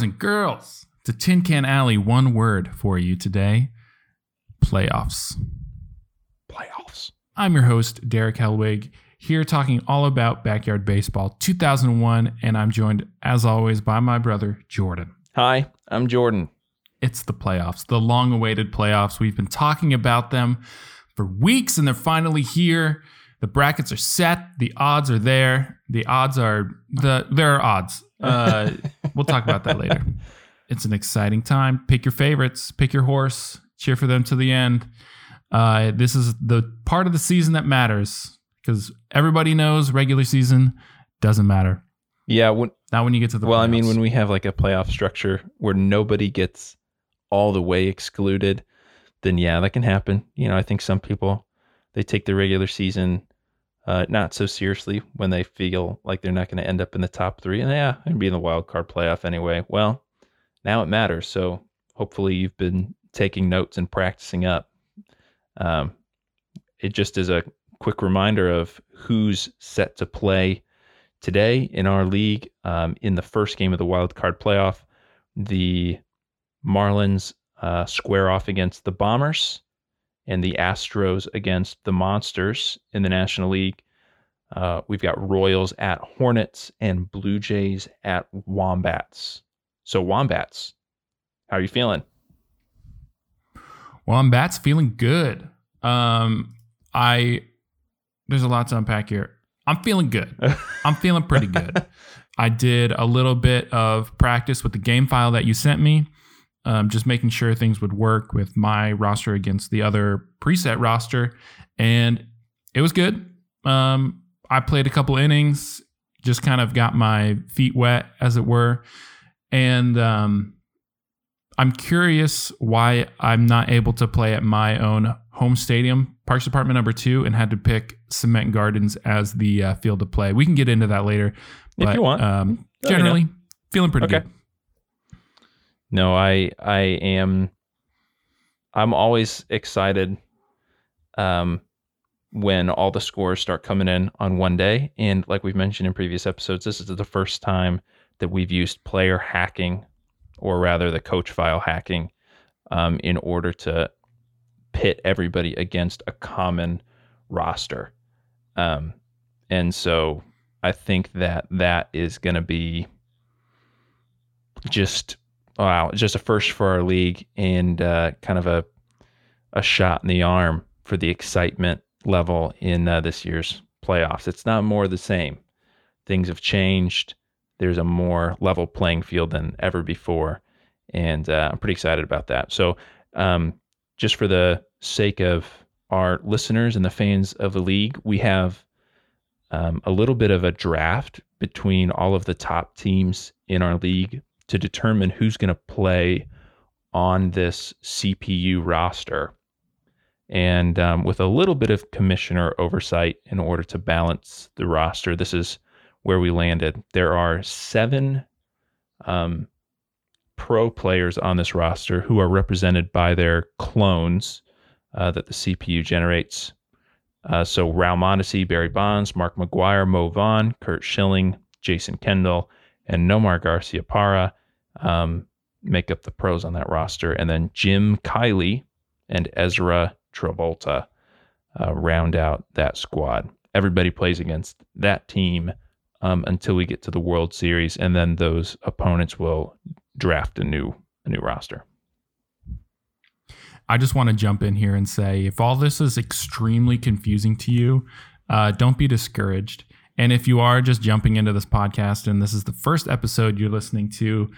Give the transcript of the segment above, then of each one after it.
Boys and girls, to Tin Can Alley. One word for you today playoffs. Playoffs. I'm your host, Derek Helwig, here talking all about backyard baseball 2001, and I'm joined, as always, by my brother, Jordan. Hi, I'm Jordan. It's the playoffs, the long awaited playoffs. We've been talking about them for weeks, and they're finally here. The brackets are set. The odds are there. The odds are the there are odds. Uh, we'll talk about that later. It's an exciting time. Pick your favorites. Pick your horse. Cheer for them to the end. Uh, this is the part of the season that matters because everybody knows regular season doesn't matter. Yeah. When, Not when you get to the well, I mean, when we have like a playoff structure where nobody gets all the way excluded, then yeah, that can happen. You know, I think some people they take the regular season uh, not so seriously when they feel like they're not going to end up in the top three, and yeah, and be in the wild card playoff anyway. Well, now it matters. So hopefully you've been taking notes and practicing up. Um, it just is a quick reminder of who's set to play today in our league. Um, in the first game of the wild card playoff, the Marlins uh, square off against the Bombers, and the Astros against the Monsters in the National League. Uh, we've got Royals at Hornets and Blue Jays at Wombats. So Wombats, how are you feeling? Wombats feeling good. Um, I there's a lot to unpack here. I'm feeling good. I'm feeling pretty good. I did a little bit of practice with the game file that you sent me, um, just making sure things would work with my roster against the other preset roster, and it was good. Um, I played a couple innings, just kind of got my feet wet, as it were, and um, I'm curious why I'm not able to play at my own home stadium, Parks Department number two, and had to pick Cement Gardens as the uh, field to play. We can get into that later. If you want. Um, generally, feeling pretty Okay. good. No, I I am I'm always excited um when all the scores start coming in on one day. And like we've mentioned in previous episodes this is the first time that we've used player hacking or rather the coach file hacking um, in order to pit everybody against a common roster. Um, and so I think that that is going to be just wow, just a first for our league and uh, kind of a a shot in the arm for the excitement level in uh, this year's playoffs. It's not more the same. Things have changed. There's a more level playing field than ever before, and uh, I'm pretty excited about that. So, um, just for the sake of our listeners and the fans of the league, we have um, a little bit of a draft between all of the top teams in our league to determine who's going to play on this CPU roster. And um, with a little bit of commissioner oversight in order to balance the roster, this is where we landed. There are seven um, pro players on this roster who are represented by their clones uh, that the CPU generates. Uh, so Raul Mondesi, Barry Bonds, Mark McGwire, Mo Vaughn, Curt Schilling, Jason Kendall, and Nomar Garciaparra um, make up the pros on that roster. And then Jim Kiley and Ezra Travolta uh, round out that squad. Everybody plays against that team um, until we get to the World Series, and then those opponents will draft a new a new roster. I just want to jump in here and say if all this is extremely confusing to you, uh, don't be discouraged. And if you are just jumping into this podcast and this is the first episode you're listening to,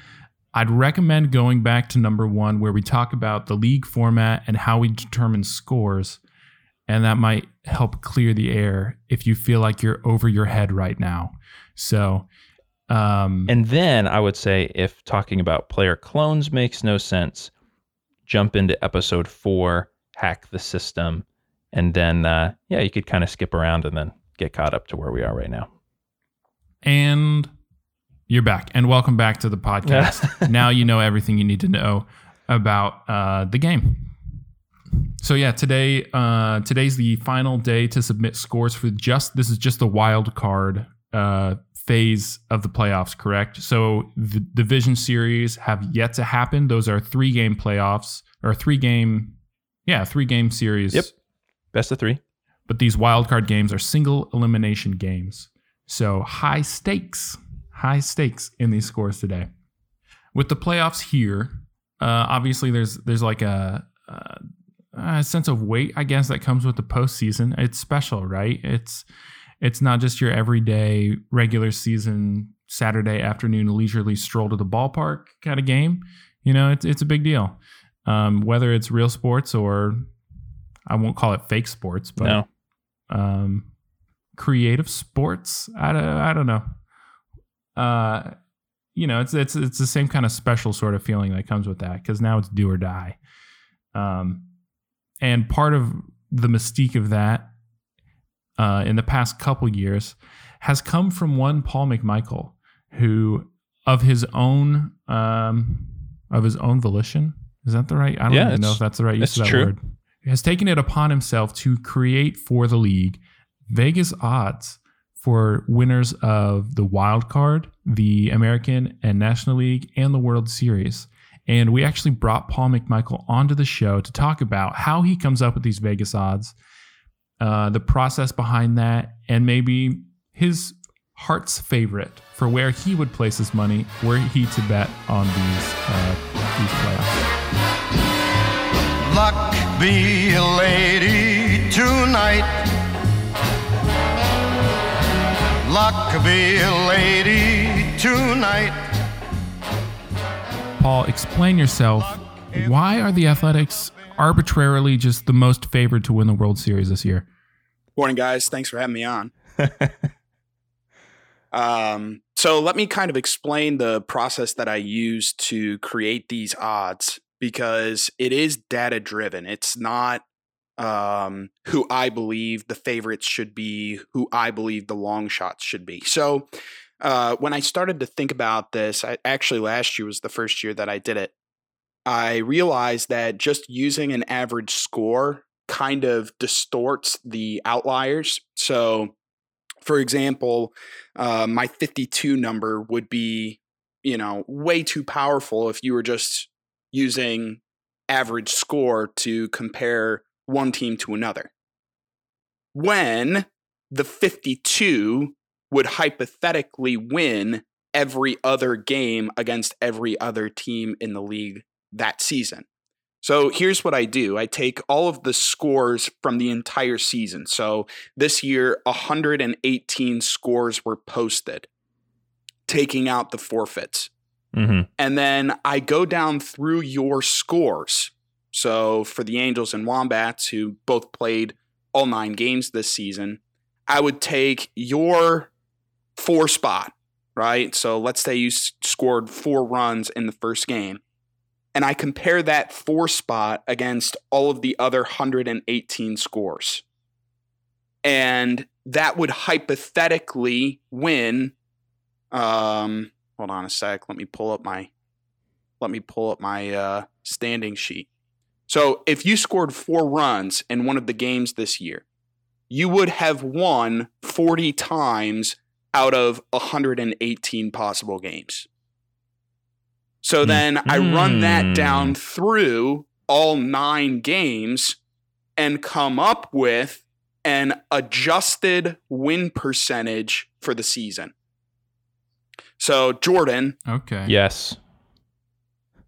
I'd recommend going back to number one, where we talk about the league format and how we determine scores. And that might help clear the air if you feel like you're over your head right now. So, um, And then I would say if talking about player clones makes no sense, jump into episode four, hack the system, and then uh, yeah, you could kind of skip around and then get caught up to where we are right now. And you're back. And welcome back to the podcast. now you know everything you need to know about uh, the game. So yeah, today uh, today's the final day to submit scores for just this is just the wild card uh, phase of the playoffs, correct? So the division series have yet to happen. Those are three game playoffs or three game, yeah, three game series. Yep. Best of three. But these wild card games are single elimination games. So high stakes, high stakes in these scores today. With the playoffs here, uh, obviously there's there's like a, a, a sense of weight, I guess, that comes with the postseason. It's special, right? It's it's not just your everyday regular season Saturday afternoon leisurely stroll to the ballpark kind of game. You know, it's it's a big deal. Um, whether it's real sports or I won't call it fake sports, but No. um, creative sports. I don't, I don't know. Uh, you know, it's it's it's the same kind of special sort of feeling that comes with that because now it's do or die. Um, and part of the mystique of that uh, in the past couple years has come from one Paul McMichael, who of his own um, of his own volition is that the right? I don't Yeah, even know if that's the right use of that true. word. Has taken it upon himself to create for the league Vegas odds for winners of the wild card, the American and National League, and the World Series. And we actually brought Paul McMichael onto the show to talk about how he comes up with these Vegas odds, uh, the process behind that, and maybe his heart's favorite for where he would place his money were he to bet on these uh, these playoffs. Luck be a lady tonight. Luck be a lady tonight. Paul, explain yourself. Why are the Athletics arbitrarily just the most favored to win the World Series this year? Morning, guys. Thanks for having me on. um, so let me kind of explain the process that I use to create these odds because it is data driven. It's not um, who I believe the favorites should be, who I believe the long shots should be. So uh, when I started to think about this, I, actually last year was the first year that I did it. I realized that just using an average score kind of distorts the outliers. So, for example, uh, my 52 number would be, you know, way too powerful if you were just using average score to compare one team to another. When the 52 would hypothetically win every other game against every other team in the league that season. So here's what I do I take all of the scores from the entire season. So this year, 118 scores were posted, taking out the forfeits. Mm-hmm. And then I go down through your scores. So for the Angels and Wombats, who both played all nine games this season, I would take your four spot, right? So let's say you s- scored four runs in the first game. And I compare that four spot against all of the other 118 scores. And that would hypothetically win. Um, hold on a sec. Let me pull up my let me pull up my uh, standing sheet. So if you scored four runs in one of the games this year, you would have won 40 times out of 118 possible games. So hmm. then I run that hmm. down through all nine games and come up with an adjusted win percentage for the season. So, Jordan, Okay. Yes.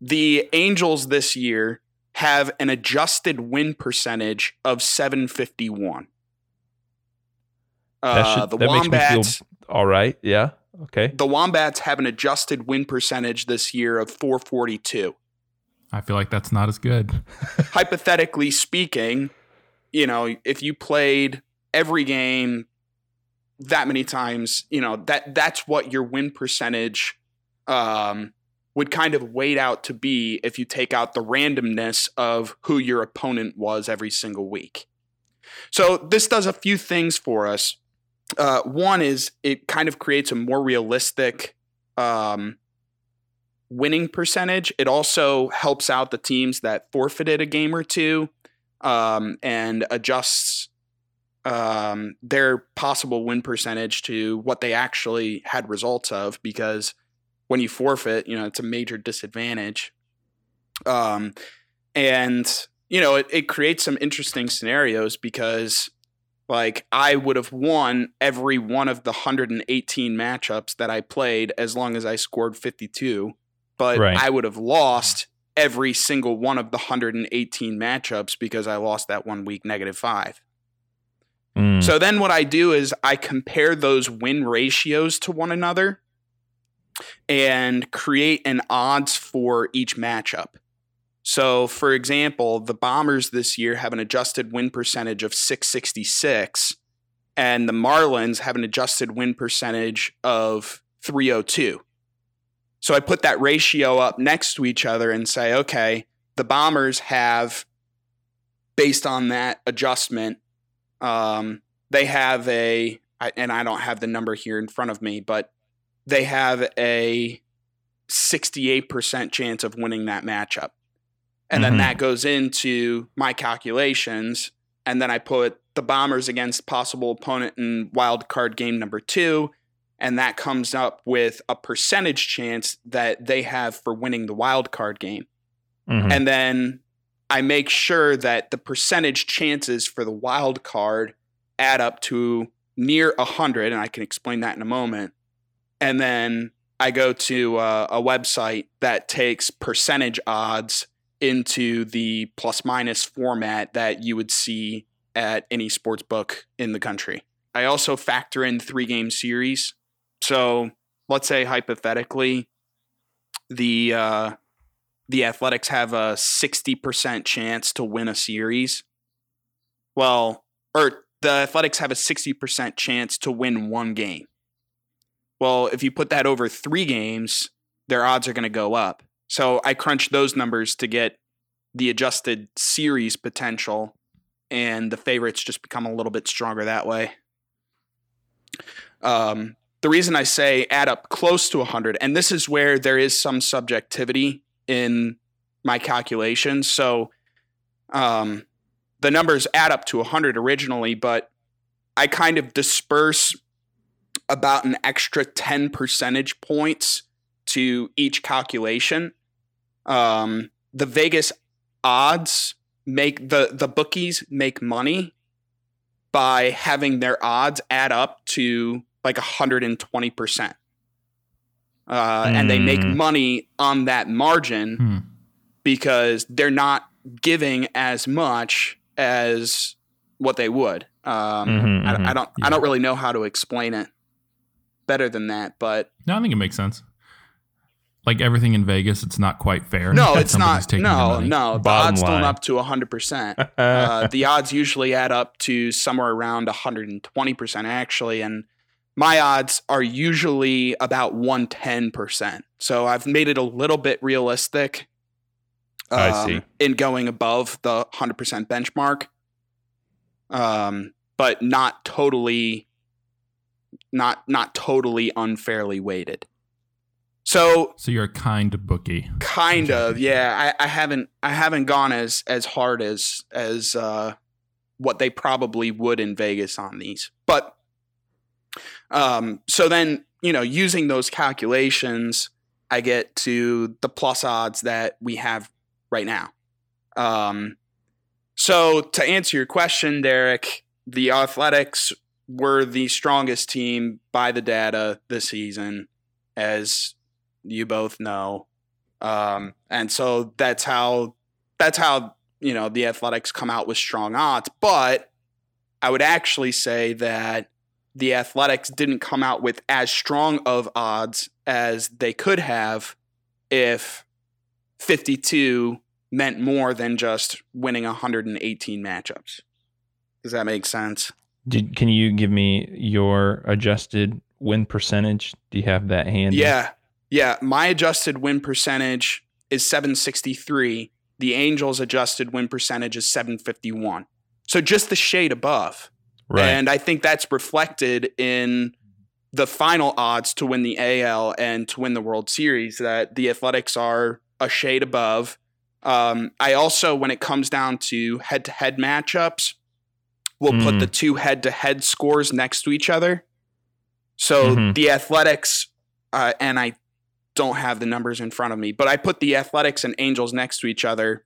the Angels this year have an adjusted win percentage of 751. That Uh, should- the that makes me feel- Wombats, All right. Yeah. Okay. the Wombats have an adjusted win percentage this year of 442. I feel like that's not as good. Hypothetically speaking, you know, if you played every game that many times, you know, that that's what your win percentage um would kind of wait out to be if you take out the randomness of who your opponent was every single week. So this does a few things for us. Uh, one is it kind of creates a more realistic um, winning percentage. It also helps out the teams that forfeited a game or two um, and adjusts um, their possible win percentage to what they actually had results of because when you forfeit, you know, it's a major disadvantage. Um, and, you know, it, it creates some interesting scenarios because, like, I would have won every one of the 118 matchups that I played as long as I scored 52, but Right. I would have lost every single one of the 118 matchups because I lost that one week negative five. Mm. So then what I do is I compare those win ratios to one another and create an odds for each matchup. So, for example, the Bombers this year have an adjusted win percentage of 666, and the Marlins have an adjusted win percentage of 302. So I put that ratio up next to each other and say, okay, the Bombers have, based on that adjustment, um, they have a, and I don't have the number here in front of me, but they have a 68% chance of winning that matchup. And then Mhm. that goes into my calculations. And then I put the Bombers against possible opponent in wild card game number two. And that comes up with a percentage chance that they have for winning the wild card game Mhm. and then I make sure that the percentage chances for the wild card add up to near 100 and I can explain that in a moment. And then I go to uh, a website that takes percentage odds into the plus minus format that you would see at any sports book in the country. I also factor in three game series. So let's say hypothetically, the uh, the Athletics have a 60% chance to win a series. Well, or the Athletics have a 60% chance to win one game. Well, if you put that over three games, their odds are going to go up. So I crunch those numbers to get the adjusted series potential, and the favorites just become a little bit stronger that way. Um, the reason I say add up close to 100, and this is where there is some subjectivity in my calculations. So um, the numbers add up to 100 originally, but I kind of disperse about an extra 10 percentage points to each calculation. Um, the Vegas odds make the the bookies make money by having their odds add up to like 120 percent uh, and they make Mm. money on that margin Hmm. because they're not giving as much as what they would. Um, Mhm, I, mhm. I don't. I don't really know how to explain it better than that, but No, I think it makes sense. Like everything in Vegas, it's not quite fair. no, that it's not. taking No, no. The Bottom odds don't line. up to hundred percent. Uh, the odds usually add up to somewhere around 120% actually and my odds are usually about 110% so i've made it a little bit realistic I um, see. in going above the 100% benchmark um, but not totally not not totally unfairly weighted. So So you're a kind of bookie. kind of yeah. I, I haven't i haven't gone as as hard as as uh what they probably would in vegas on these. But um so then you know using those calculations i get to the plus odds that we have right now. Um so to answer your question derek the athletics were the strongest team by the data this season as you both know. Um, and so that's how that's how you know the athletics come out with strong odds. But i would actually say that the athletics didn't come out with as strong of odds as they could have if 52 meant more than just winning 118 matchups. Does that make sense Did, can you give me your adjusted win percentage? Do you have that handy? Yeah. Yeah. My adjusted win percentage is 763. The Angels' adjusted win percentage is 751. So just the shade above. Right. And I think that's reflected in the final odds to win the AL and to win the World Series that the Athletics are a shade above. Um, I also, when it comes down to head to head matchups, will put Mm. the two head to head scores next to each other. So Mhm. the Athletics, uh, and I don't have the numbers in front of me, but I put the Athletics and Angels next to each other,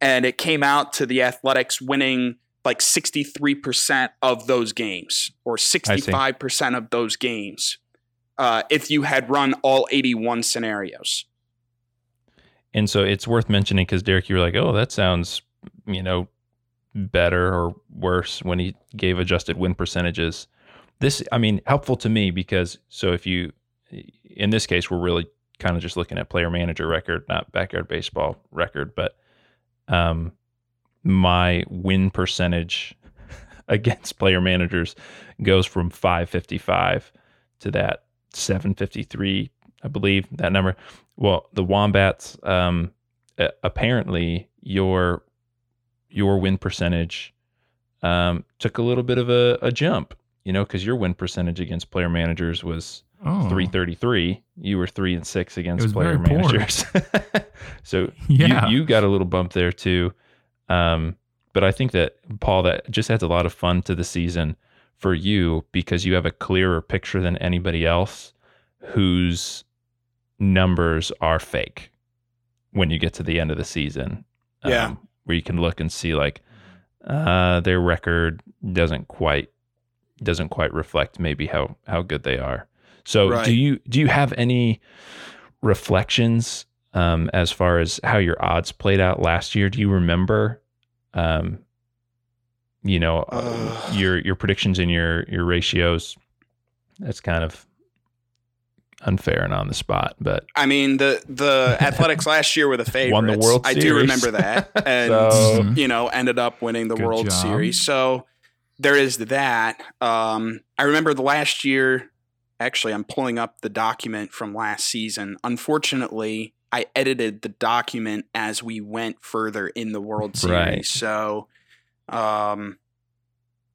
and it came out to the Athletics winning like 63% of those games or 65% of those games uh, if you had run all 81 scenarios. And so it's worth mentioning because Derek, you were like, "Oh, that sounds, you know, better or worse." When he gave adjusted win percentages, this, I mean, helpful to me because so if you, in this case, we're really kind of just looking at player manager record, not backyard baseball record, but um, my win percentage against player managers goes from 555 to that 753, I believe that number. Well, the Wombats, um, apparently your your win percentage um, took a little bit of a, a jump, you know, because your win percentage against player managers was Oh, 333. You were three and six against player managers. so Yeah. you, you got a little bump there too. Um, but I think that Paul, that just adds a lot of fun to the season for you because you have a clearer picture than anybody else whose numbers are fake when you get to the end of the season. Yeah. Um, where you can look and see like uh, their record doesn't quite doesn't quite reflect maybe how how good they are. So Right. do you do you have any reflections um, as far as how your odds played out last year? Do you remember, um, you know, uh, your your predictions and your your ratios? That's kind of unfair and on the spot, but I mean, the the Athletics last year were the favorites. Won the World I do remember that, and So- you know, ended up winning the World job. Series. So there is that. Um, I remember the last year. Actually, I'm pulling up the document from last season. Unfortunately, I edited the document as we went further in the World Series. Right. So, um,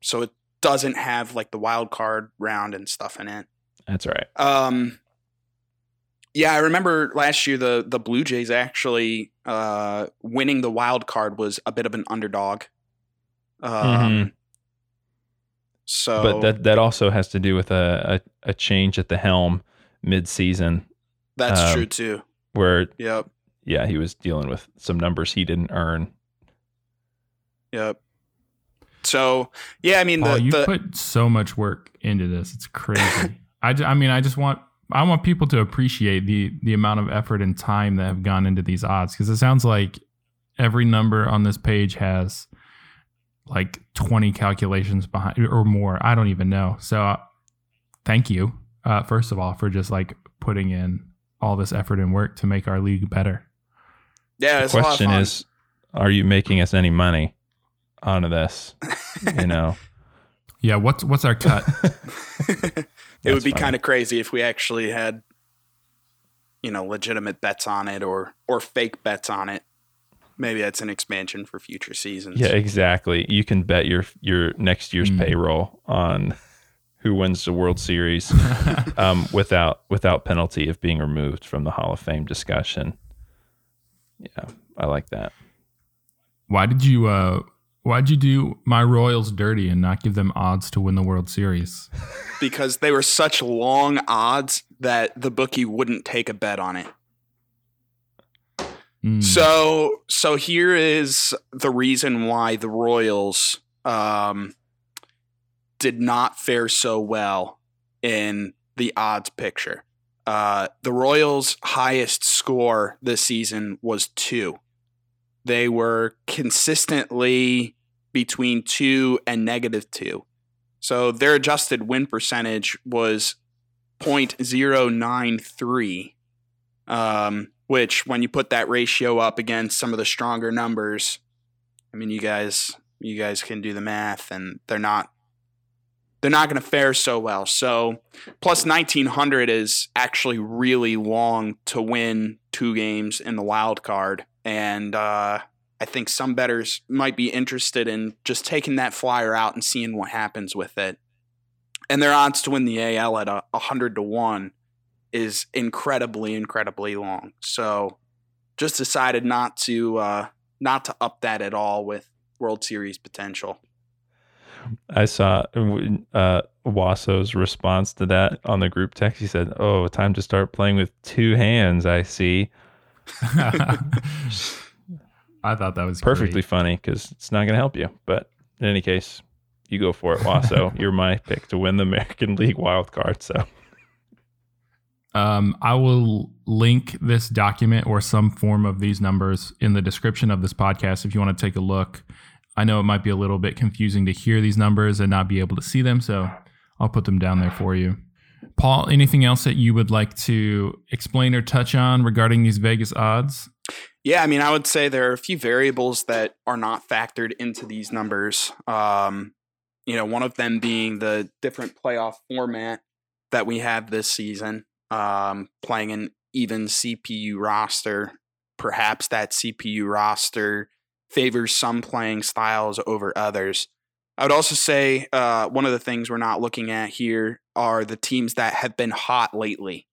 so it doesn't have like the wild card round and stuff in it. that's right. Um, yeah, I remember last year the the Blue Jays actually uh, winning the wild card was a bit of an underdog. Um, Mhm. So, but that that also has to do with a a, a change at the helm mid season that's um, true too. where Yep, yeah he was dealing with some numbers he didn't earn. yep. So yeah, I mean Paul, the, you the put so much work into this. It's crazy. I, ju- I mean, I just want I want people to appreciate the the amount of effort and time that have gone into these odds because it sounds like every number on this page has like 20 calculations behind or more. I don't even know. So uh, thank you, uh, first of all, for just like putting in all this effort and work to make our league better. yeah, the it's a lot of question fun. is, are you making us any money out of this? You know, Yeah, what's what's our cut? it would be kind of crazy if we actually had, you know, legitimate bets on it or or fake bets on it. Maybe that's an expansion for future seasons. yeah, exactly. You can bet your your next year's Mm. payroll on who wins the World Series um, without without penalty of being removed from the Hall of Fame discussion. Yeah, I like that. Why did you uh why'd you do my Royals dirty and not give them odds to win the World Series? because they were such long odds that the bookie wouldn't take a bet on it. Mm. So so here is the reason why the Royals um, did not fare so well in the odds picture. Uh, the Royals' highest score this season was two. They were consistently between two and negative two. So their adjusted win percentage was 0.093 um, which when you put that ratio up against some of the stronger numbers, I mean, you guys, you guys can do the math, and they're not, they're not going to fare so well. So, plus nineteen hundred is actually really long to win two games in the wild card, and uh, I think some betters might be interested in just taking that flyer out and seeing what happens with it. And their odds to win the AL at a hundred to one is incredibly, incredibly long. So just decided not to uh, not to up that at all with World Series potential. I saw uh, Wasso's response to that on the group text. He said, "Oh, time to start playing with two hands." I see. I thought that was Perfectly great. funny because it's not going to help you. But in any case, you go for it, Wasso. You're my pick to win the American League wild card. So Um, I will link this document or some form of these numbers in the description of this podcast if you want to take a look. I know it might be a little bit confusing to hear these numbers and not be able to see them, so I'll put them down there for you. Paul, anything else that you would like to explain or touch on regarding these Vegas odds? Yeah, I mean, I would say there are a few variables that are not factored into these numbers. Um, you know, one of them being the different playoff format that we have this season, um, playing an even CPU roster. Perhaps that CPU roster favors some playing styles over others. I would also say uh, one of the things we're not looking at here are the teams that have been hot lately.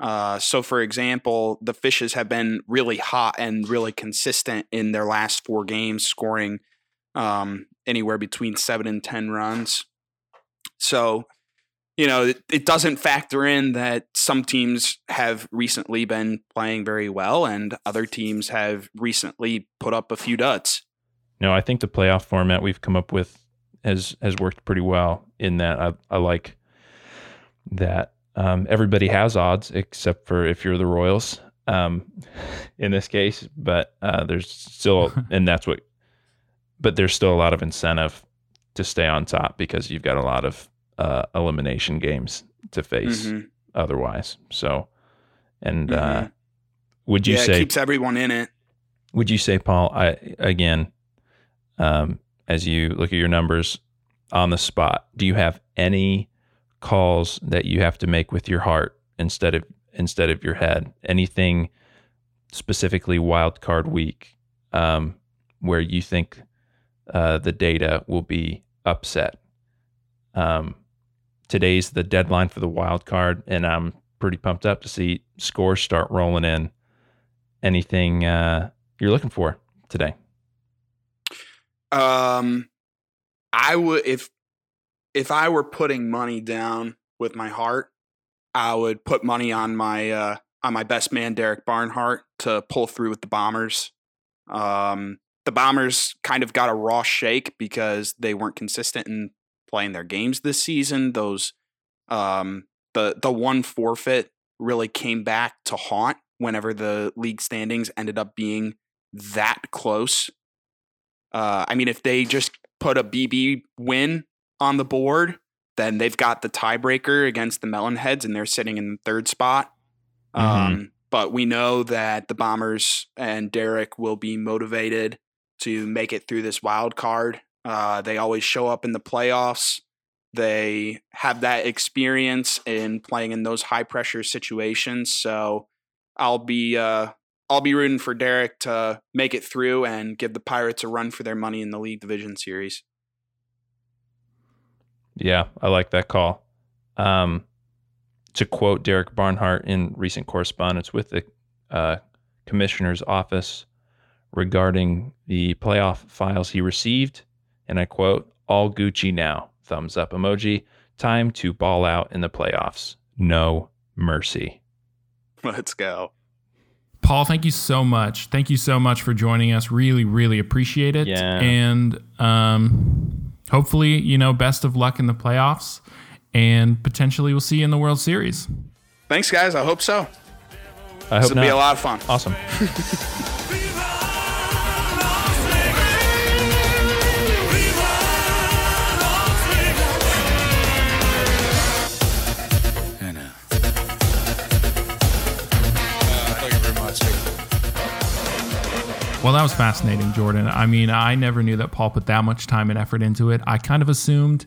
Uh, so, for example, the Fishes have been really hot and really consistent in their last four games, scoring um, anywhere between seven and 10 runs. So, you know, it, it doesn't factor in that some teams have recently been playing very well and other teams have recently put up a few duds. no, I think the playoff format we've come up with has has worked pretty well. In that, I, I like that um, everybody has odds except for if you're the Royals. Um, in this case, but uh, there's still, and that's what, but there's still a lot of incentive to stay on top because you've got a lot of uh, elimination games to face Mhm. otherwise. So, and uh, Mhm. would you yeah, it say keeps everyone in it. would you say, Paul? I again, um, as you look at your numbers on the spot, do you have any calls that you have to make with your heart instead of instead of your head? Anything specifically wild card week um, where you think uh, the data will be upset? Um, today's the deadline for the wild card, and I'm pretty pumped up to see scores start rolling in. Anything uh, you're looking for today? Um, I would if if I were putting money down with my heart, I would put money on my uh, on my best man Derek Barnhart to pull through with the Bombers. Um, the Bombers kind of got a raw shake because they weren't consistent in playing their games this season. Those um, the the one forfeit really came back to haunt whenever the league standings ended up being that close. Uh, I mean, if they just put a BB win on the board, then they've got the tiebreaker against the Melonheads, and they're sitting in the third spot. Um, but we know that the Bombers and Derek will be motivated to make it through this wild card. Uh, they always show up in the playoffs. They have that experience in playing in those high pressure situations. So I'll be uh, I'll be rooting for Derek to make it through and give the Pirates a run for their money in the League Division Series. Yeah, I like that call. Um, to quote Derek Barnhart in recent correspondence with the uh, commissioner's office regarding the playoff files he received, and I quote, all Gucci now, thumbs up emoji, time to ball out in the playoffs. No mercy. Let's go. Paul, thank you so much. Thank you so much for joining us. Really, really appreciate it. Yeah. And um, hopefully, you know, best of luck in the playoffs. And potentially we'll see you in the World Series. Thanks, guys. I hope so. I This hope will be a lot of fun. Awesome. Well, that was fascinating, Jordan. I mean, I never knew that Paul put that much time and effort into it. I kind of assumed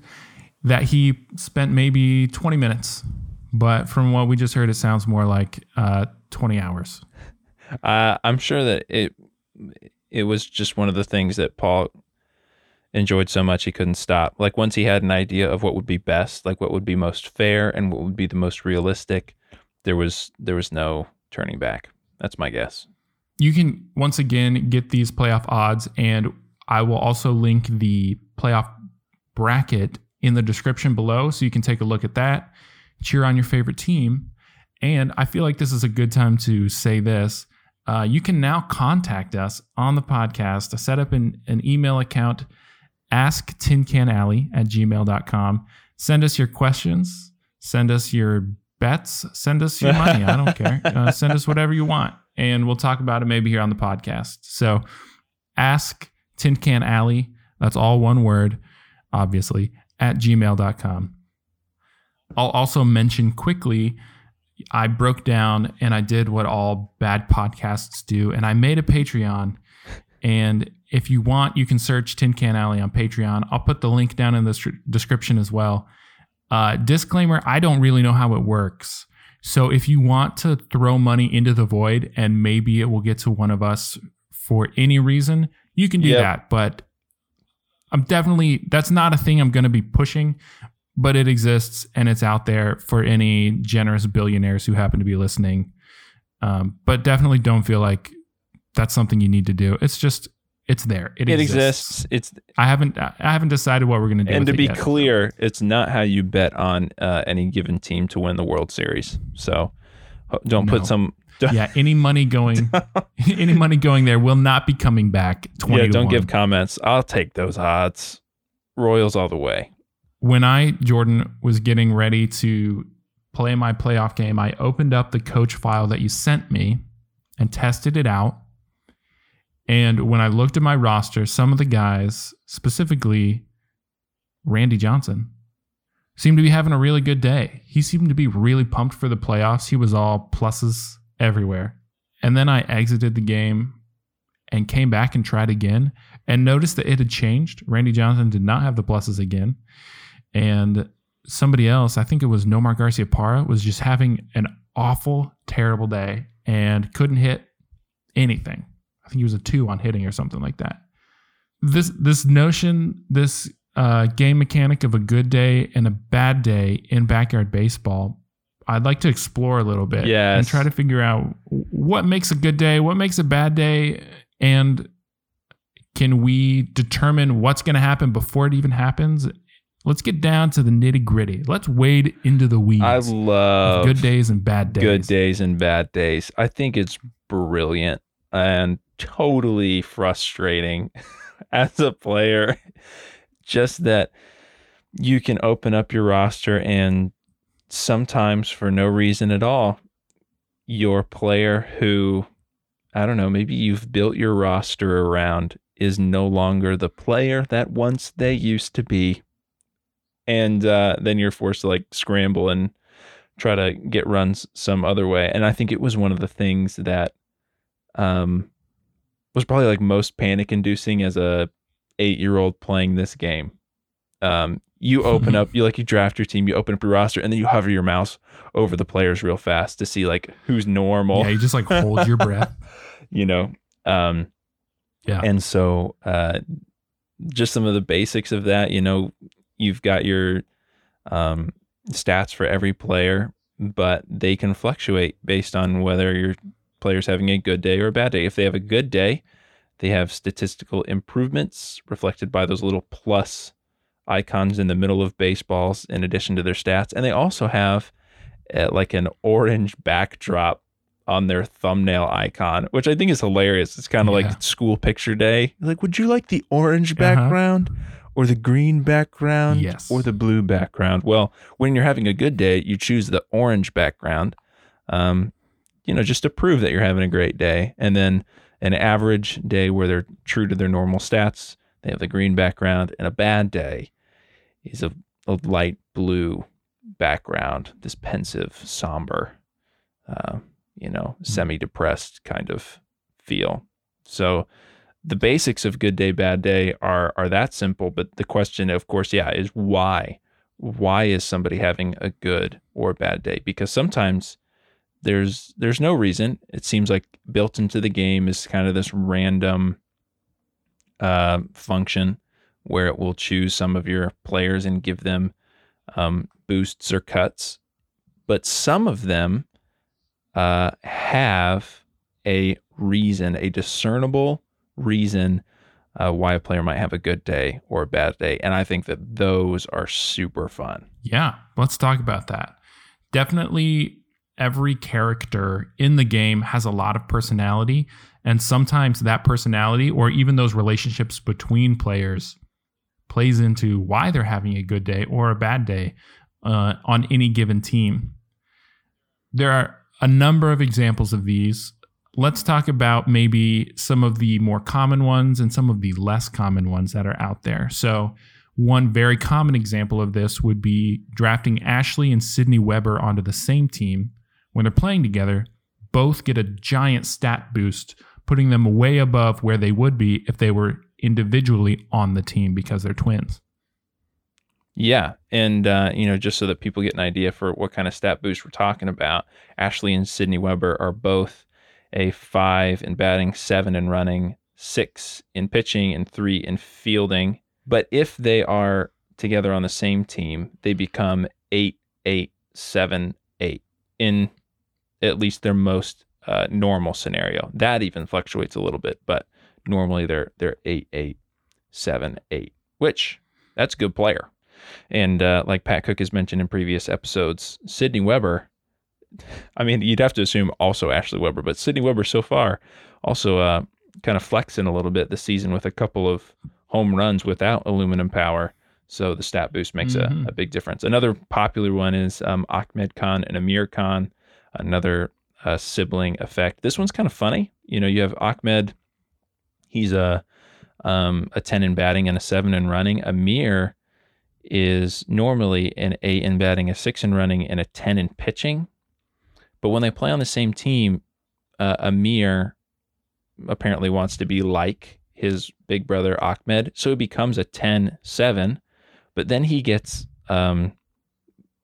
that he spent maybe 20 minutes, but from what we just heard, it sounds more like uh, 20 hours. Uh, I'm sure that it it was just one of the things that Paul enjoyed so much he couldn't stop. Like once he had an idea of what would be best, like what would be most fair and what would be the most realistic, there was there was no turning back. That's my guess. You can once again get these playoff odds, and I will also link the playoff bracket in the description below so you can take a look at that, cheer on your favorite team. And I feel like this is a good time to say this. Uh, you can now contact us on the podcast. to Set up an, an email account, ask asktincanalley at gmail.com. Send us your questions, send us your bets, send us your money. I don't care. Uh, send us whatever you want, and we'll talk about it maybe here on the podcast. So ask Tin Can Alley, that's all one word, obviously, at gmail.com. I'll also mention quickly I broke down and I did what all bad podcasts do, and I made a Patreon. And if you want, you can search Tin Can Alley on Patreon. I'll put the link down in the description as well. Uh, disclaimer I don't really know how it works. So if you want to throw money into the void and maybe it will get to one of us for any reason, you can do Yep. that. But I'm definitely, that's not a thing I'm going to be pushing, but it exists and it's out there for any generous billionaires who happen to be listening. Um, but definitely don't feel like that's something you need to do. It's just, it's there. It, It exists. exists. It's I haven't, I haven't decided what we're going to do. and to be yet. clear, it's not how you bet on uh, any given team to win the World Series. So don't No. put some. Don't, yeah, any money going, any money going there will not be coming back. Twenty. yeah, don't give comments. I'll take those odds. Royals all the way. when I Jordan was getting ready to play my playoff game, I opened up the coach file that you sent me and tested it out. And when I looked at my roster, some of the guys, specifically Randy Johnson, seemed to be having a really good day. He seemed to be really pumped for the playoffs. He was all pluses everywhere. And then I exited the game and came back and tried again and noticed that it had changed. Randy Johnson did not have the pluses again. And somebody else, I think it was Nomar Garciaparra, was just having an awful, terrible day and couldn't hit anything. I think he was a two on hitting or something like that. This this notion, this uh, game mechanic of a good day and a bad day in backyard baseball, I'd like to explore a little bit and try to figure out what makes a good day, what makes a bad day, and can we determine what's going to happen before it even happens? Let's get down to the nitty gritty. Let's wade into the weeds. I love good days and bad days. good days and bad days. I think it's brilliant and totally frustrating as a player. Just that you can open up your roster and sometimes for no reason at all, your player who, I don't know, maybe you've built your roster around is no longer the player that once they used to be. And uh, then you're forced to like scramble and try to get runs some other way. And I think it was one of the things that um was probably like most panic inducing as a eight year old playing this game. Um you open up, you like you draft your team, you open up your roster, and then you hover your mouse over the players real fast to see like who's normal Yeah, you just like hold your breath. you know um Yeah. and so uh just some of the basics of that you know you've got your um stats for every player but they can fluctuate based on whether your player's having a good day or a bad day if they have a good day they have statistical improvements reflected by those little plus icons in the middle of baseballs in addition to their stats and they also have uh, like an orange backdrop on their thumbnail icon, which I think is hilarious. It's kind of Yeah. like school picture day. Like, would you like the orange Uh-huh. background or the green background Yes. or the blue background? Well, when you're having a good day, you choose the orange background, um, you know, just to prove that you're having a great day. And then an average day where they're true to their normal stats, they have the green background, and a bad day is a, a light blue background, this pensive, somber, uh, you know, semi depressed kind of feel. So the basics of good day, bad day are are that simple. But the question, of course, yeah, is why? Why is somebody having a good or bad day? Because sometimes there's there's no reason. It seems like built into the game is kind of this random uh, function where it will choose some of your players and give them um, boosts or cuts. But some of them uh, have a reason, a discernible reason uh, why a player might have a good day or a bad day. And I think that those are super fun. Yeah, let's talk about that. Definitely every character in the game has a lot of personality. And sometimes that personality or even those relationships between players plays into why they're having a good day or a bad day uh, on any given team. There are a number of examples of these. Let's talk about maybe some of the more common ones and some of the less common ones that are out there. So, one very common example of this would be drafting Ashley and Sydney Weber onto the same team. When they're playing together, both get a giant stat boost, putting them way above where they would be if they were individually on the team because they're twins. Yeah, and uh, you know, just so that people get an idea for what kind of stat boost we're talking about, Ashley and Sydney Weber are both a five in batting, seven in running, six in pitching, and three in fielding. But if they are together on the same team, they become eight, eight, seven, eight in at least their most uh, normal scenario. That even fluctuates a little bit, but normally they're they're eight, eight, seven, eight, which that's a good player. And uh, like Pat Cook has mentioned in previous episodes, Sydney Weber, I mean, you'd have to assume also Ashley Weber, but Sydney Weber so far also uh, kind of flexing a little bit this season with a couple of home runs without aluminum power. So the stat boost makes Mhm. a, a big difference. Another popular one is um, Ahmed Khan and Amir Khan, another uh, sibling effect. This one's kind of funny. You know, you have Ahmed, he's a um, a 10 in batting and a 7 in running. Amir is normally an 8 in batting, a 6 in running, and a 10 in pitching. But when they play on the same team, uh, Amir apparently wants to be like his big brother Ahmed. So he becomes a 10 7. But then he gets um,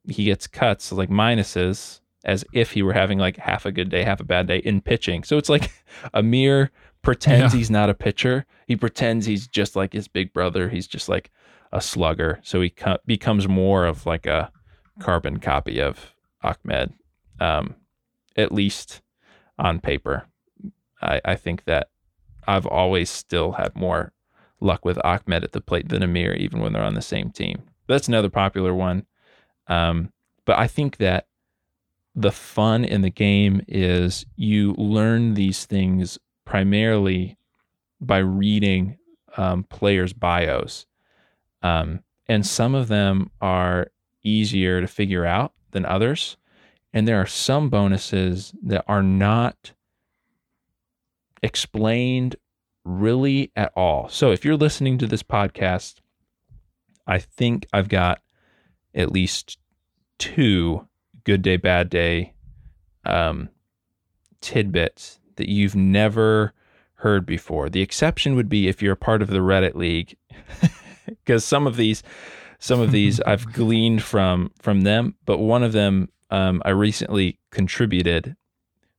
he gets cuts like minuses as if he were having like half a good day, half a bad day in pitching. So it's like Amir pretends Yeah. he's not a pitcher. He pretends he's just like his big brother. He's just like a slugger. So he co- becomes more of like a carbon copy of Ahmed, um, at least on paper. I, I think that I've always still had more luck with Ahmed at the plate than Amir, even when they're on the same team. That's another popular one. Um, but I think that the fun in the game is you learn these things primarily by reading um, players' bios. Um, and some of them are easier to figure out than others. And there are some bonuses that are not explained really at all. So if you're listening to this podcast, I think I've got at least two good day, bad day um, tidbits that you've never heard before. The exception would be if you're a part of the Reddit league, because some of these, some of these I've gleaned from from them, but one of them um, I recently contributed,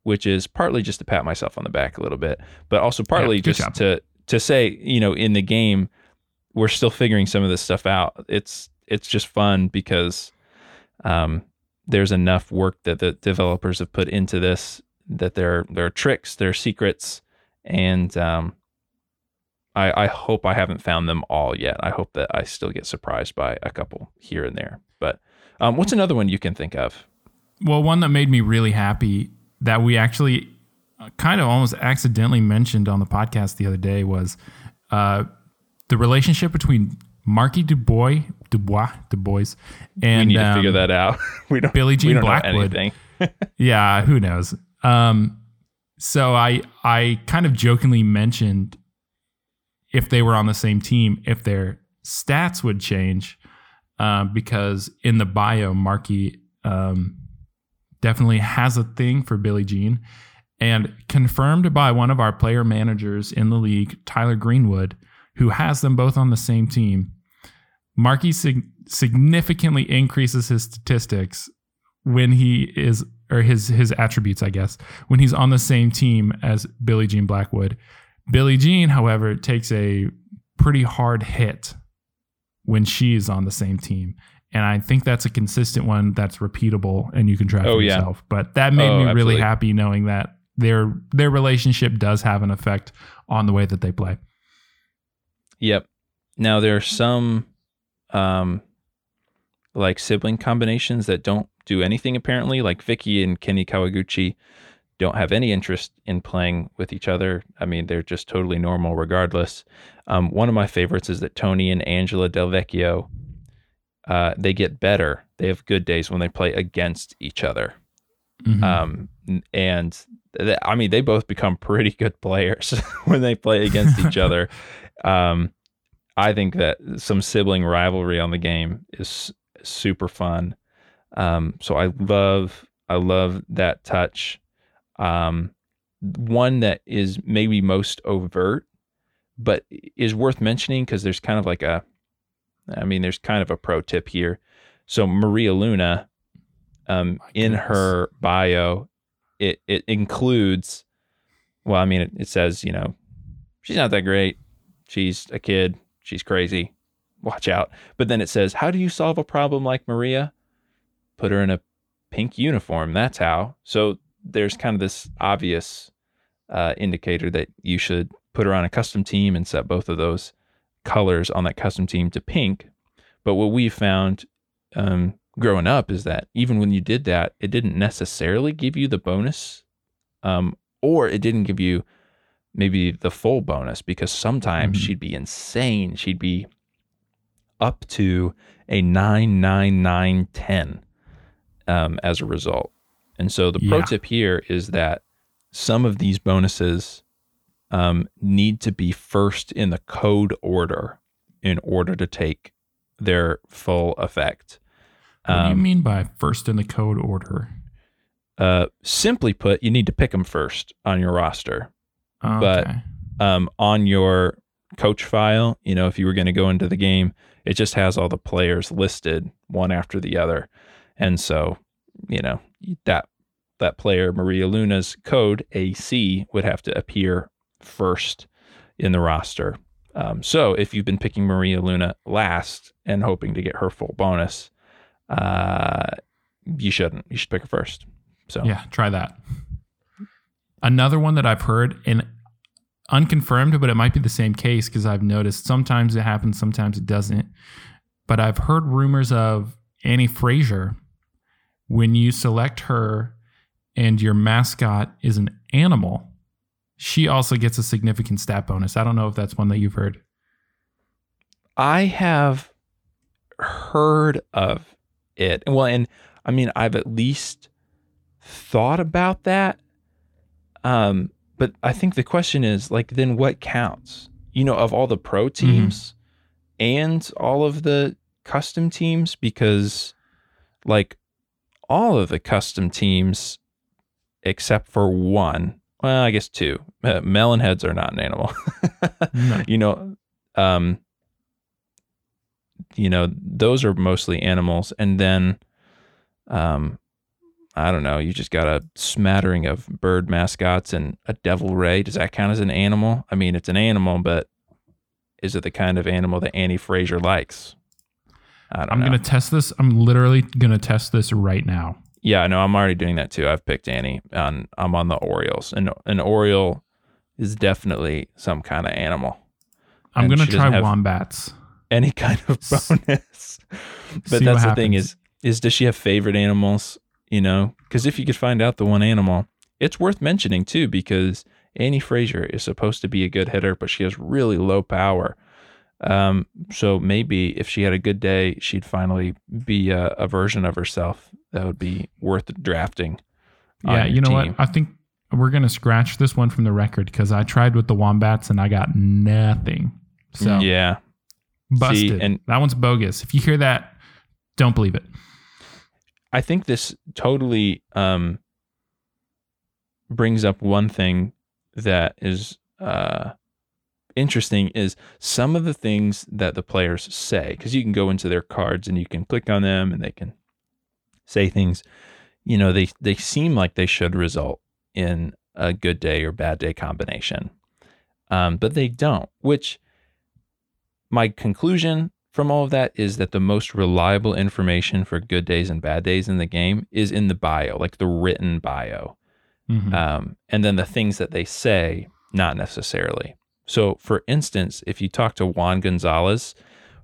which is partly just to pat myself on the back a little bit, but also partly good just job. to to say, you know, in the game, we're still figuring some of this stuff out. It's it's just fun because um, there's enough work that the developers have put into this that there there are tricks, there are secrets, and um, I I hope I haven't found them all yet. I hope that I still get surprised by a couple here and there. But um, what's another one you can think of? Well, one that made me really happy that we actually uh, kind of almost accidentally mentioned on the podcast the other day was uh, the relationship between Marky Dubois, Dubois, Dubois, and we need to um, figure that out. we don't. Billie we Jean don't know Blackwood. anything. yeah, who knows? Um, so I I kind of jokingly mentioned if they were on the same team, if their stats would change, um, because in the bio, Marky um, definitely has a thing for Billie Jean, and confirmed by one of our player managers in the league, Tyler Greenwood, who has them both on the same team. Marky sig- significantly increases his statistics when he is or his his attributes, I guess, when he's on the same team as Billie Jean Blackwood. Billie Jean, however, takes a pretty hard hit when she's on the same team. And I think that's a consistent one that's repeatable and you can track Oh, yeah. yourself. But that made Oh, me really absolutely. happy knowing that their their relationship does have an effect on the way that they play. Yep. Now there are some um like sibling combinations that don't do anything apparently. Like Vicky and Kenny Kawaguchi don't have any interest in playing with each other. I mean, they're just totally normal regardless. Um, one of my favorites is that Tony and Angela Del Vecchio uh, they get better. They have good days when they play against each other. Mhm. Um, and th- I mean, they both become pretty good players when they play against each other. Um, I think that some sibling rivalry on the game is super fun. Um, so I love, I love that touch. Um, one that is maybe most overt, but is worth mentioning because there's kind of like a, I mean, there's kind of a pro tip here. So Maria Luna, um, in her bio, it it includes, well, I mean, it, it says, you know, she's not that great. She's a kid. She's crazy. Watch out. But then it says, how do you solve a problem like Maria? Put her in a pink uniform. That's how. So there's kind of this obvious uh, indicator that you should put her on a custom team and set both of those colors on that custom team to pink. But what we found um, growing up is that even when you did that, it didn't necessarily give you the bonus, um, or it didn't give you maybe the full bonus because sometimes Mhm. she'd be insane. She'd be up to a nine nine nine ten um, as a result. And so the pro Yeah. tip here is that some of these bonuses um, need to be first in the code order in order to take their full effect. what do you Um, mean by first in the code order? uh, simply put, you need to pick them first on your roster. Okay. but- Um, on your coach file, you know, if you were going to go into the game, it just has all the players listed one after the other. And so, you know, that that player Maria Luna's code AC would have to appear first in the roster. Um, so if you've been picking Maria Luna last and hoping to get her full bonus, uh, you shouldn't. You should pick her first. So Yeah, try that. Another one that I've heard and unconfirmed, but it might be the same case because I've noticed sometimes it happens, sometimes it doesn't. But I've heard rumors of Annie Fraser when you select her and your mascot is an animal, she also gets a significant stat bonus. I don't know if that's one that you've heard. I have heard of it. Well, and I mean, I've at least thought about that. Um, but I think the question is like, then what counts? You know, of all the pro teams and all of the custom teams, because like all of the custom teams, except for one, well, I guess two, uh, melon heads are not an animal. No. you know, um, you know, those are mostly animals. And then, um, I don't know, you just got a smattering of bird mascots and a devil ray. Does that count as an animal? I mean, it's an animal, but is it the kind of animal that Annie Fraser likes? I know. going to test this. I'm literally going to test this right now. Yeah, no, I'm already doing that too. I've picked Annie. On I'm on the Orioles, and an Oriole is definitely some kind of animal. I'm And going to try wombats. Any kind of bonus. but see that's the thing is, is does she have favorite animals? You know, because if you could find out the one animal, it's worth mentioning too, because Annie Fraser is supposed to be a good hitter, but she has really low power. Um, so maybe if she had a good day, she'd finally be a, a version of herself that would be worth drafting. Yeah, you know team. what? I think we're gonna scratch this one from the record because I tried with the wombats and I got nothing. So yeah, busted. and- that one's bogus. If you hear that, don't believe it. I think this totally um, brings up one thing that is uh, interesting is some of the things that the players say because you can go into their cards and you can click on them and they can say things. You know they they seem like they should result in a good day or bad day combination um, but they don't which my conclusion from all of that is that the most reliable information for good days and bad days in the game is in the bio, like the written bio. Mhm. Um, and then the things that they say, not necessarily. So, for instance, if you talk to Juan Gonzalez,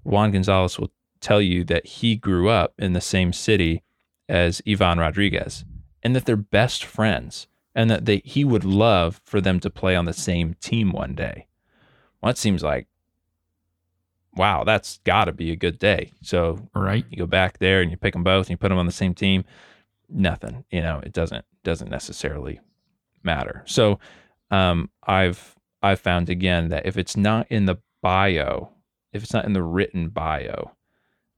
Juan Gonzalez will tell you that he grew up in the same city as Ivan Rodriguez and that they're best friends and that they he would love for them to play on the same team one day. Well, that seems like wow, that's got to be a good day. So Right. you go back there and you pick them both and you put them on the same team. Nothing, you know, it doesn't doesn't necessarily matter. So um, I've I've found again that if it's not in the bio, if it's not in the written bio,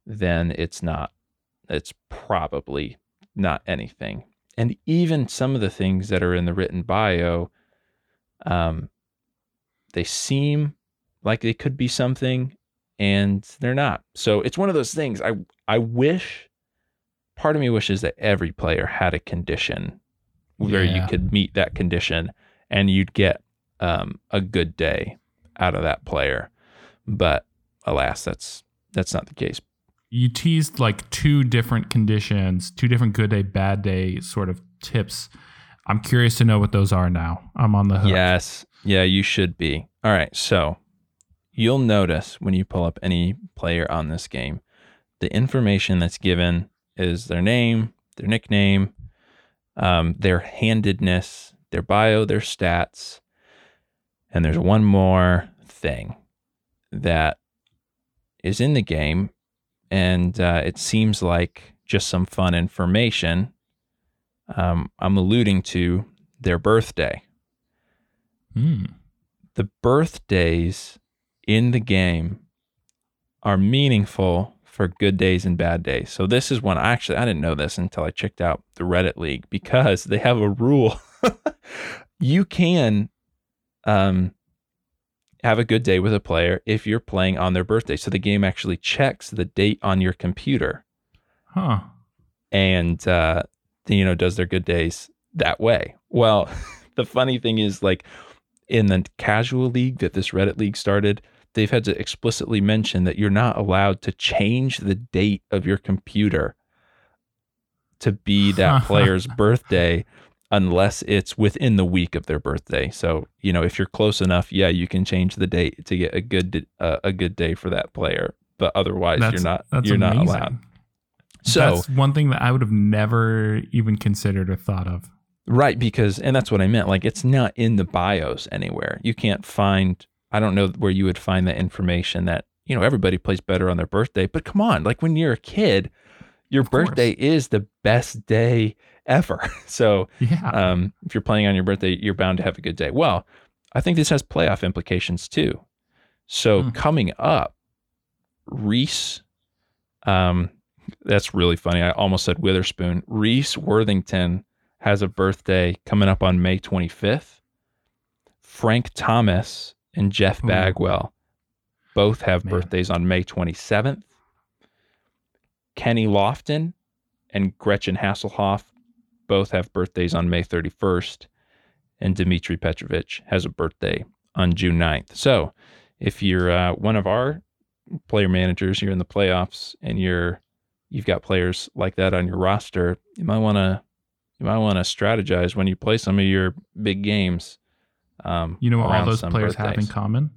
then it's not. It's probably not anything. And even some of the things that are in the written bio, um, they seem like they could be something, and they're not. So it's one of those things. I I wish. Part of me wishes that every player had a condition where you could meet that condition and you'd get um, a good day out of that player. But alas, that's that's not the case. You teased like two different conditions, two different good day, bad day sort of tips. I'm curious to know what those are now. I'm on the hook. Yes, yeah, you should be. All right, so you'll notice when you pull up any player on this game, the information that's given is their name, their nickname, um, their handedness, their bio, their stats, and there's one more thing that is in the game, and uh, it seems like just some fun information. Um, I'm alluding to their birthday Hmm. the birthdays in the game are meaningful for good days and bad days. So this is one actually I didn't know this until I checked out the Reddit league because they have a rule. you can um have a good day with a player if you're playing on their birthday. So the game actually checks the date on your computer Huh. and uh, you know does their good days that way. Well, the funny thing is like in the casual league that this Reddit league started, they've had to explicitly mention that you're not allowed to change the date of your computer to be that player's birthday unless it's within the week of their birthday. So, you know, if you're close enough, yeah, you can change the date to get a good uh, a good day for that player, but otherwise That's, you're not you're amazing. not allowed. So, that's one thing that I would have never even considered or thought of. Right, because and that's what I meant. Like it's not in the bios anywhere. You can't find I don't know where you would find that information that, you know, everybody plays better on their birthday. But come on, like when you're a kid, your Of course. birthday is the best day ever. So Yeah. um, if you're playing on your birthday, you're bound to have a good day. Well, I think this has playoff implications too. So Hmm. coming up, Reese, um, that's really funny. I almost said Witherspoon. Reese Worthington has a birthday coming up on May 25th. Frank Thomas and Jeff. Bagwell both have Man. birthdays on May 27th. Kenny Lofton and Gretchen Hasselhoff both have birthdays on May 31st. And Dmitry Petrovich has a birthday on June 9th. So if you're uh, one of our player managers, you're in the playoffs and you're you've got players like that on your roster, you might want to you might want to strategize when you play some of your big games. Um, you know what all those players have in common?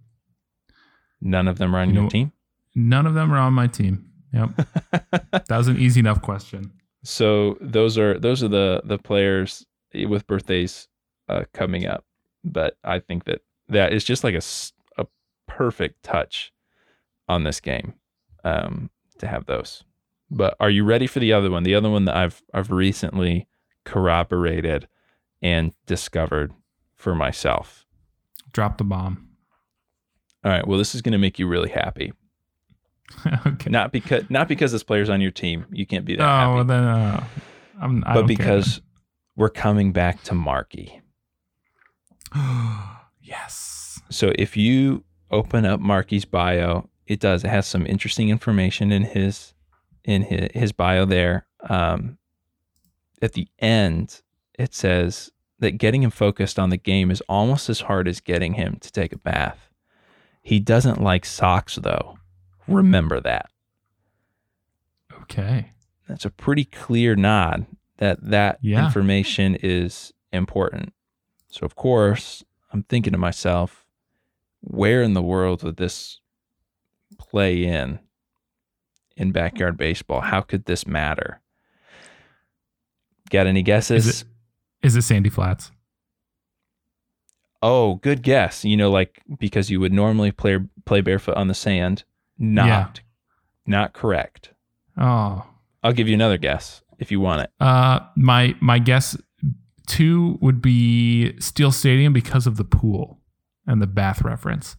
None of them are on You your know- team. None of them are on my team. Yep. that was an easy enough question. so those are those are the the players with birthdays uh, coming up. But I think that that is just like a, a perfect touch on this game um, to have those. But are you ready for the other one? The other one that I've I've recently corroborated and discovered for myself. Drop the bomb. All right. Well, this is going to make you really happy. okay. Not because not because this player's on your team. You can't be that oh, happy. well then, uh, I'm, I but don't care because we're coming back to Marky. yes. So if you open up Marky's bio, it does. It has some interesting information in his in his, his bio there. Um, at the end, it says that getting him focused on the game is almost as hard as getting him to take a bath. He doesn't like socks though. Remember that. Okay. That's a pretty clear nod that that Yeah. information is important. So of course, I'm thinking to myself, where in the world would this play in in backyard baseball? How could this matter? Got any guesses? Is it Sandy Flats? Oh, good guess. You know, like because you would normally play play barefoot on the sand. Not, Yeah. not correct. Oh, I'll give you another guess if you want it. uh, my my guess two would be Steel Stadium because of the pool and the bath reference.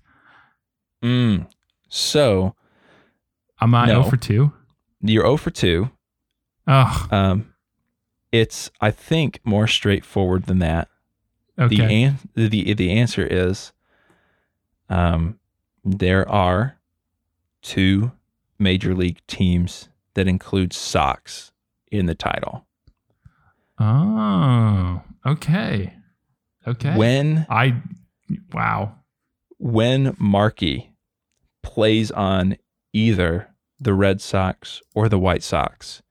Mm. So Am I No. 0 for two? you're 0 for 2. Oh, Um, it's I think more straightforward than that. okay. The an- the the answer is, um, there are two major league teams that include Sox in the title. oh, okay. Okay. When I, wow. when Marky plays on either the Red Sox or the White Sox,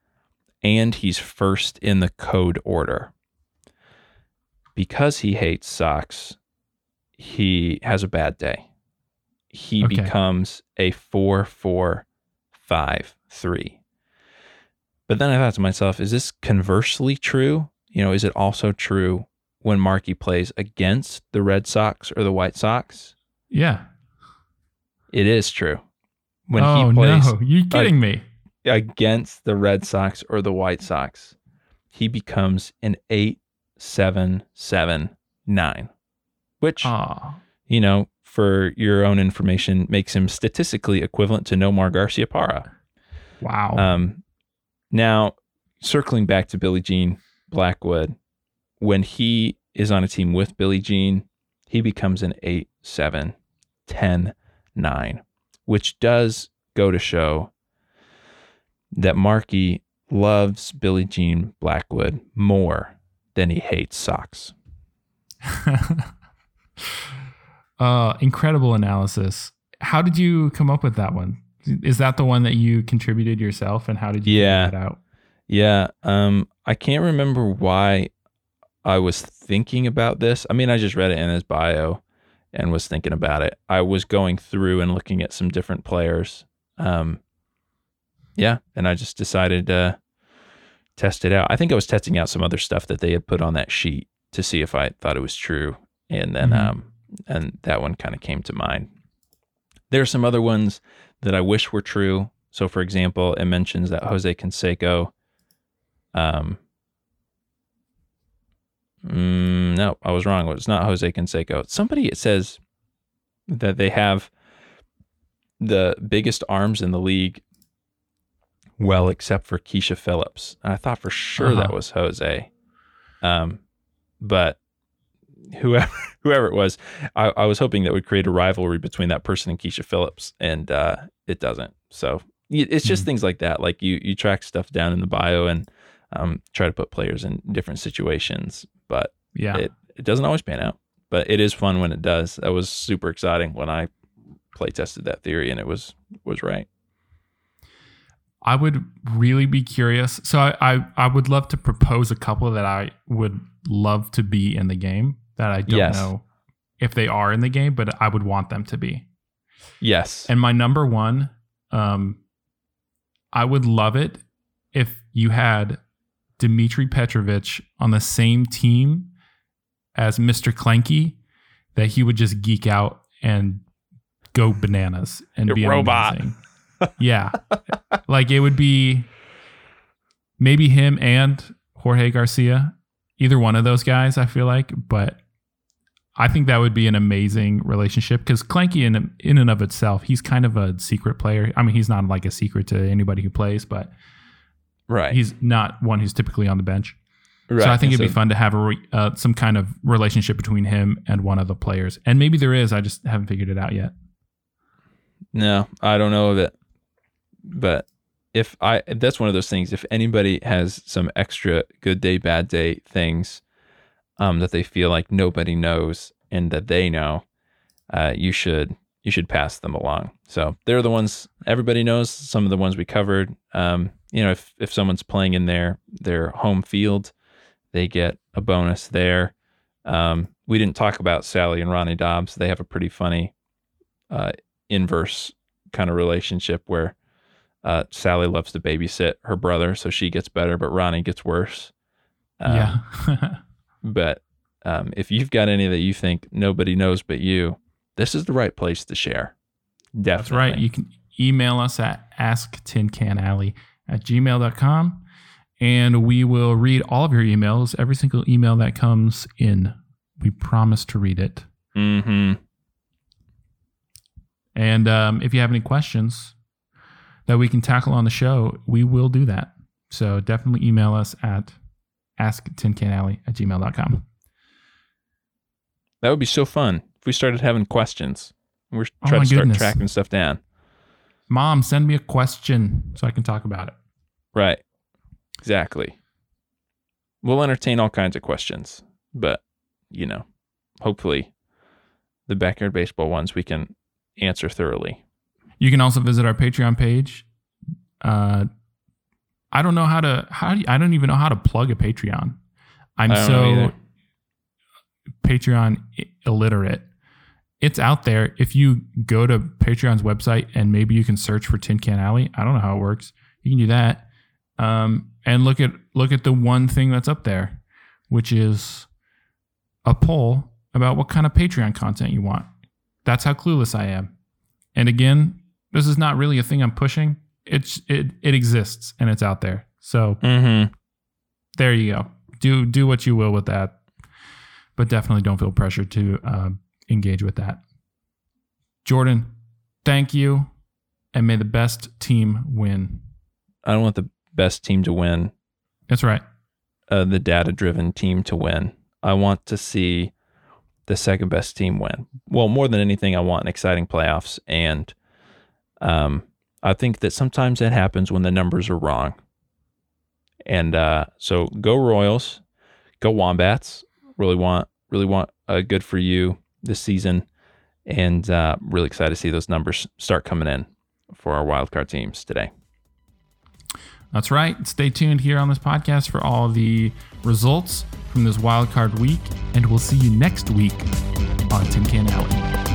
and he's first in the code order. Because he hates Sox, he has a bad day. He Okay. becomes a 4 4 5 3. But then I thought to myself, is this conversely true? You know, is it also true when Marky plays against the Red Sox or the White Sox? Yeah. It is true. When oh, he plays Oh, no. You're kidding me? Against the Red Sox or the White Sox, he becomes an 8 7 7 9, which, Oh, you know, for your own information, makes him statistically equivalent to Nomar Garciaparra. wow. Um, now, circling back to Billie Jean Blackwood, when he is on a team with Billie Jean, he becomes an 8 7 10 9, which does go to show that Marky loves Billie Jean Blackwood more than he hates socks. uh, incredible analysis. How did you come up with that one? Is that the one that you contributed yourself, and how did you Yeah. figure that out? Yeah, um, I can't remember why I was thinking about this. I mean, I just read it in his bio and was thinking about it. I was going through and looking at some different players. Um, yeah, and I just decided to test it out. I think I was testing out some other stuff that they had put on that sheet to see if I thought it was true, and then Mhm. um, and that one kind of came to mind. There are some other ones that I wish were true. So, for example, it mentions that Jose Canseco um, mm, no, I was wrong. It's not Jose Canseco. Somebody it says that they have the biggest arms in the league. Well, except for Keisha Phillips. And I thought for sure that Uh-huh. was Jose. Um, but whoever whoever it was, I, I was hoping that would create a rivalry between that person and Keisha Phillips, and uh, it doesn't. So it's just Hmm. things like that. Like you you track stuff down in the bio and um, try to put players in different situations, but Yeah. it, it doesn't always pan out. But it is fun when it does. That was super exciting when I play tested that theory and it was was right. I would really be curious. So I, I, I would love to propose a couple that I would love to be in the game that I don't Yes. know if they are in the game, but I would want them to be. Yes. And my number one, um, I would love it if you had Dmitry Petrovich on the same team as Mr. Clanky, that he would just geek out and go bananas and Your be robot. amazing. Yeah, like it would be maybe him and Jorge Garcia, either one of those guys. I feel like, but I think that would be an amazing relationship because Clanky, in in and of itself, he's kind of a secret player. I mean, he's not like a secret to anybody who plays, but right. he's not one who's typically on the bench. right. So I think it'd be fun to have a re- uh, some kind of relationship between him and one of the players, and maybe there is. I just haven't figured it out yet. No, I don't know of it. But if I that's one of those things, if anybody has some extra good day, bad day things um that they feel like nobody knows and that they know, uh, you should you should pass them along. So they're the ones everybody knows, some of the ones we covered. Um, you know, if if someone's playing in their their home field, they get a bonus there. Um, we didn't talk about Sally and Ronnie Dobbs. They have a pretty funny uh, inverse kind of relationship where uh, Sally loves to babysit her brother, so she gets better, but Ronnie gets worse. Um, yeah. But um, if you've got any that you think nobody knows but you, this is the right place to share. Definitely. That's right. You can email us at asktincanalley at gmail.com and we will read all of your emails, every single email that comes in. We promise to read it. hmm And um, if you have any questions that we can tackle on the show, we will do that. So definitely email us at asktincanalley at gmail.com. That would be so fun if we started having questions. We're Oh trying my to start goodness. tracking stuff down. Mom, send me a question so I can talk about it. Right. Exactly. We'll entertain all kinds of questions, but you know, hopefully the backyard baseball ones we can answer thoroughly. You can also visit our Patreon page. Uh, I don't know how to how do you- I don't even know how to plug a Patreon. I'm I don't know so. Patreon illiterate. It's out there. If you go to Patreon's website and maybe you can search for Tin Can Alley. I don't know how it works. You can do that, um, and look at look at the one thing that's up there, which is a poll about what kind of Patreon content you want. That's how clueless I am. And again, this is not really a thing I'm pushing. It's it it exists and it's out there. So Mm-hmm. there you go. Do do what you will with that, but definitely don't feel pressured to uh, engage with that. Jordan, thank you, and may the best team win. I don't want the best team to win, That's right. uh, the data driven team to win. I want to see the second best team win. Well, more than anything, I want an exciting playoffs. And um, I think that sometimes that happens when the numbers are wrong. And uh, so go Royals, go Wombats. Really want, really want a good for you this season. And uh, really excited to see those numbers start coming in for our wildcard teams today. That's right. Stay tuned here on this podcast for all the results from this wild card week, and we'll see you next week on Tin Can Alley.